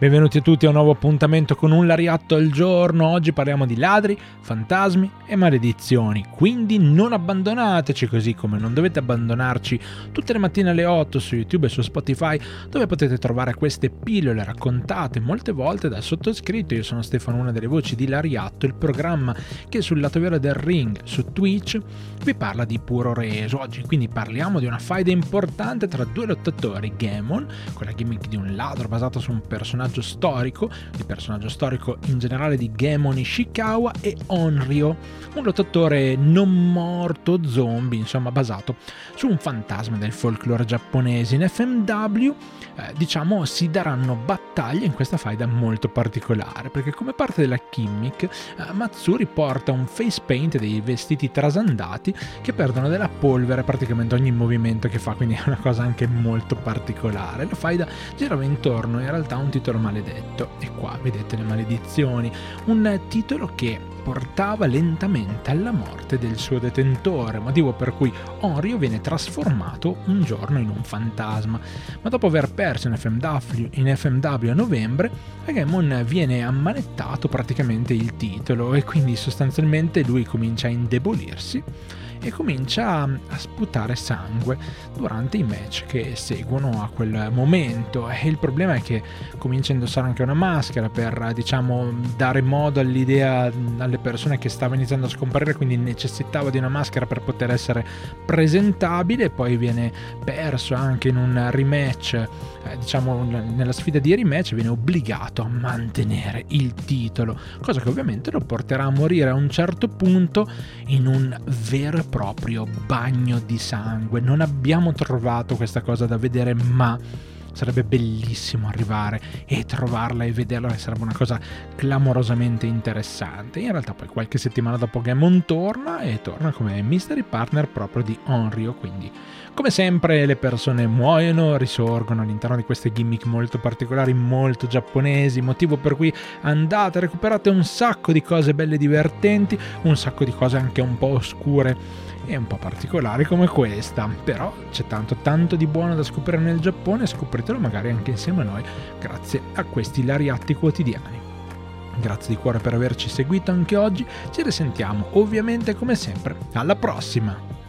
Benvenuti a tutti a un nuovo appuntamento con un lariatto al giorno. Oggi parliamo di ladri, fantasmi e maledizioni. Quindi non abbandonateci così come non dovete abbandonarci tutte le mattine alle 8 su YouTube e su Spotify, dove potete trovare queste pillole raccontate molte volte dal sottoscritto. Io sono Stefano, una delle voci di Lariatto, il programma che sul lato vero del ring su Twitch vi parla di puro reso. Oggi quindi parliamo di una faida importante tra due lottatori, Gamon, con la gimmick di un ladro basato su un personaggio personaggio storico, il personaggio storico in generale di Gemon Ishikawa e Onryo, un lottatore non morto zombie, insomma basato su un fantasma del folklore giapponese. In FMW eh, diciamo si daranno battaglie in questa faida molto particolare, perché come parte della gimmick eh, Matsuri porta un face paint dei vestiti trasandati che perdono della polvere praticamente ogni movimento che fa, quindi è una cosa anche molto particolare. La faida girava intorno in realtà a un titolo maledetto. E qua vedete le maledizioni, un titolo che portava lentamente alla morte del suo detentore, motivo per cui Onryo viene trasformato un giorno in un fantasma. Ma dopo aver perso in FMW, in FMW a novembre, Agamon viene ammanettato praticamente il titolo e quindi sostanzialmente lui comincia a indebolirsi e comincia a sputare sangue durante i match che seguono a quel momento. E il problema è che comincia a indossare anche una maschera per diciamo dare modo all'idea alle persone che stava iniziando a scomparire quindi necessitava di una maschera per poter essere presentabile. Poi viene perso anche in un rematch eh, diciamo nella sfida di rematch viene obbligato a mantenere il titolo cosa che ovviamente lo porterà a morire a un certo punto in un vero e proprio bagno di sangue. Non abbiamo trovato questa cosa da vedere, ma sarebbe bellissimo arrivare e trovarla e vederla, sarebbe una cosa clamorosamente interessante. In realtà poi qualche settimana dopo Gammon torna e torna come mystery partner proprio di Onryo, quindi come sempre le persone muoiono, risorgono all'interno di queste gimmick molto particolari, molto giapponesi, motivo per cui andate, recuperate un sacco di cose belle e divertenti, un sacco di cose anche un po' oscure e un po' particolari come questa, però c'è tanto tanto di buono da scoprire nel Giappone, scopritelo magari anche insieme a noi grazie a questi lariatti quotidiani. Grazie di cuore per averci seguito anche oggi, ci risentiamo ovviamente come sempre alla prossima!